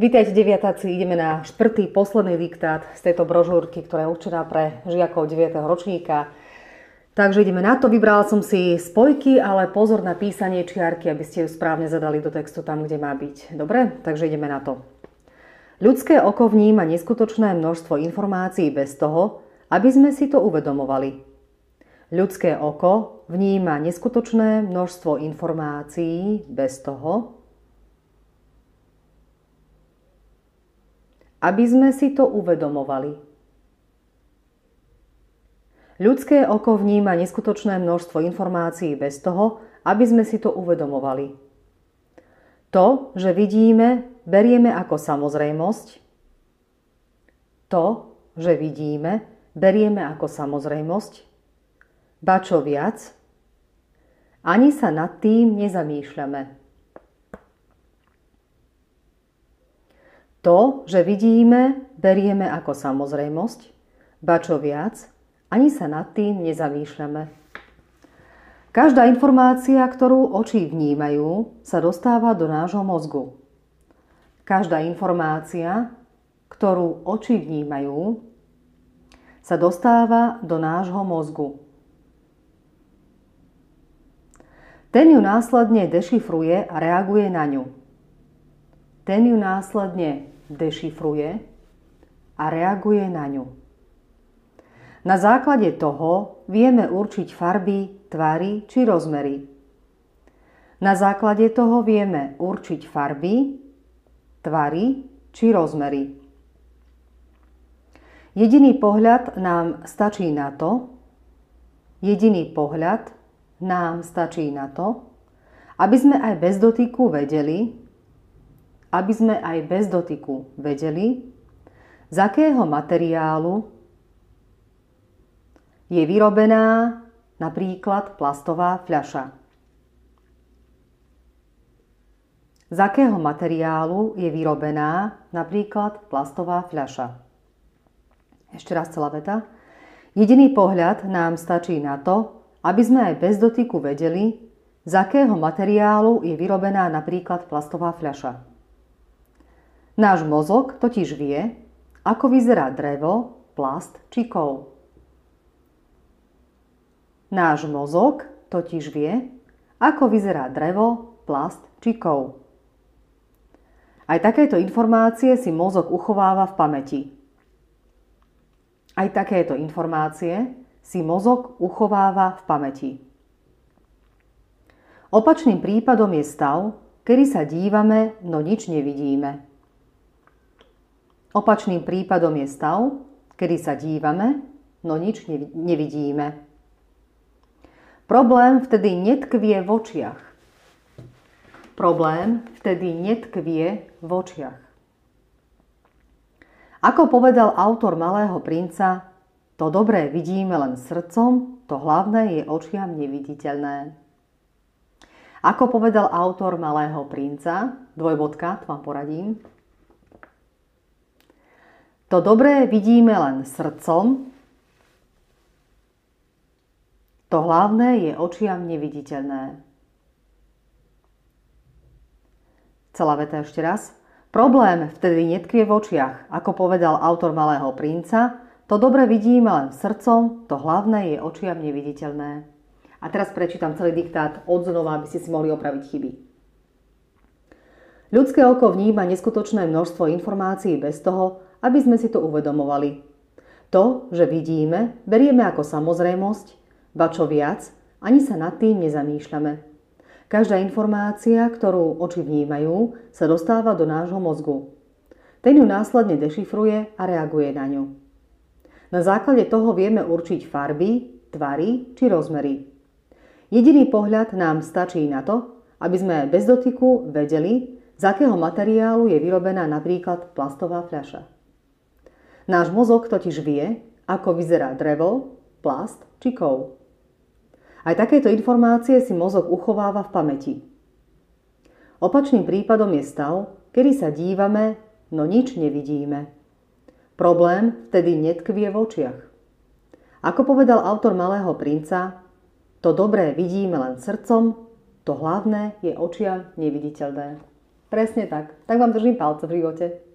Vítajte deviatáci, ideme na štvrtý, posledný diktát z tejto brožúrky, ktorá je určená pre žiakov 9. ročníka. Takže ideme na to. Vybrala som si spojky, ale pozor na písanie čiarky, aby ste ju správne zadali do textu tam, kde má byť. Dobre? Takže ideme na to. Ľudské oko vníma neskutočné množstvo informácií bez toho, aby sme si to uvedomovali. Ľudské oko vníma neskutočné množstvo informácií bez toho, aby sme si to uvedomovali. Ľudské oko vníma neskutočné množstvo informácií bez toho, aby sme si to uvedomovali. To, že vidíme, berieme ako samozrejmosť. To, že vidíme, berieme ako samozrejmosť Ba čo viac, ani sa nad tým nezamýšľame. To, že vidíme, berieme ako samozrejmosť, ba čo viac, ani sa nad tým nezamýšľame. Každá informácia, ktorú oči vnímajú, sa dostáva do nášho mozgu. Každá informácia, ktorú oči vnímajú, sa dostáva do nášho mozgu. Ten ju následne dešifruje a reaguje na ňu. Ten ju následne dešifruje a reaguje na ňu. Na základe toho vieme určiť farby, tvary či rozmery. Na základe toho vieme určiť farby, tvary či rozmery. Jediný pohľad nám stačí na to, jediný pohľad nám stačí na to, aby sme aj bez dotyku vedeli, aby sme aj bez dotyku vedeli, z akého materiálu je vyrobená napríklad plastová fľaša. Z akého materiálu je vyrobená napríklad plastová fľaša. Ešte raz celá veta. Jediný pohľad nám stačí na to, aby sme aj bez dotyku vedeli, z akého materiálu je vyrobená napríklad plastová fľaša. Náš mozog totiž vie, ako vyzerá drevo, plast či kov. Náš mozog totiž vie, ako vyzerá drevo, plast či kov. Aj takéto informácie si mozog uchováva v pamäti. Aj takéto informácie si mozog uchováva v pamäti. Opačným prípadom je stav, kedy sa dívame, no nič nevidíme. Opačným prípadom je stav, kedy sa dívame, no nič nevidíme. Problém vtedy netkvie v očiach. Problém vtedy netkvie v očiach. Ako povedal autor Malého princa, to dobré vidíme len srdcom, to hlavné je očiam neviditeľné. Ako povedal autor Malého princa, dvojbodka, to vám poradím, to dobré vidíme len srdcom, to hlavné je očiam neviditeľné. Celá veta ešte raz. Problém vtedy netkvie v očiach, ako povedal autor Malého princa, to dobre vidíme len srdcom, to hlavné je očiam neviditeľné. A teraz prečítam celý diktát od znova, aby ste si mohli opraviť chyby. Ľudské oko vníma neskutočné množstvo informácií bez toho, aby sme si to uvedomovali. To, že vidíme, berieme ako samozrejmosť, ba čo viac, ani sa nad tým nezamýšľame. Každá informácia, ktorú oči vnímajú, sa dostáva do nášho mozgu. Ten ju následne dešifruje a reaguje na ňu. Na základe toho vieme určiť farby, tvary či rozmery. Jediný pohľad nám stačí na to, aby sme bez dotyku vedeli, z akého materiálu je vyrobená napríklad plastová fľaša. Náš mozog totiž vie, ako vyzerá drevo, plast či kov. Aj takéto informácie si mozog uchováva v pamäti. Opačným prípadom je stav, kedy sa dívame, no nič nevidíme. Problém vtedy netkvie v očiach. Ako povedal autor Malého princa, to dobré vidíme len srdcom, to hlavné je očia neviditeľné. Presne tak. Tak vám držím palce v živote.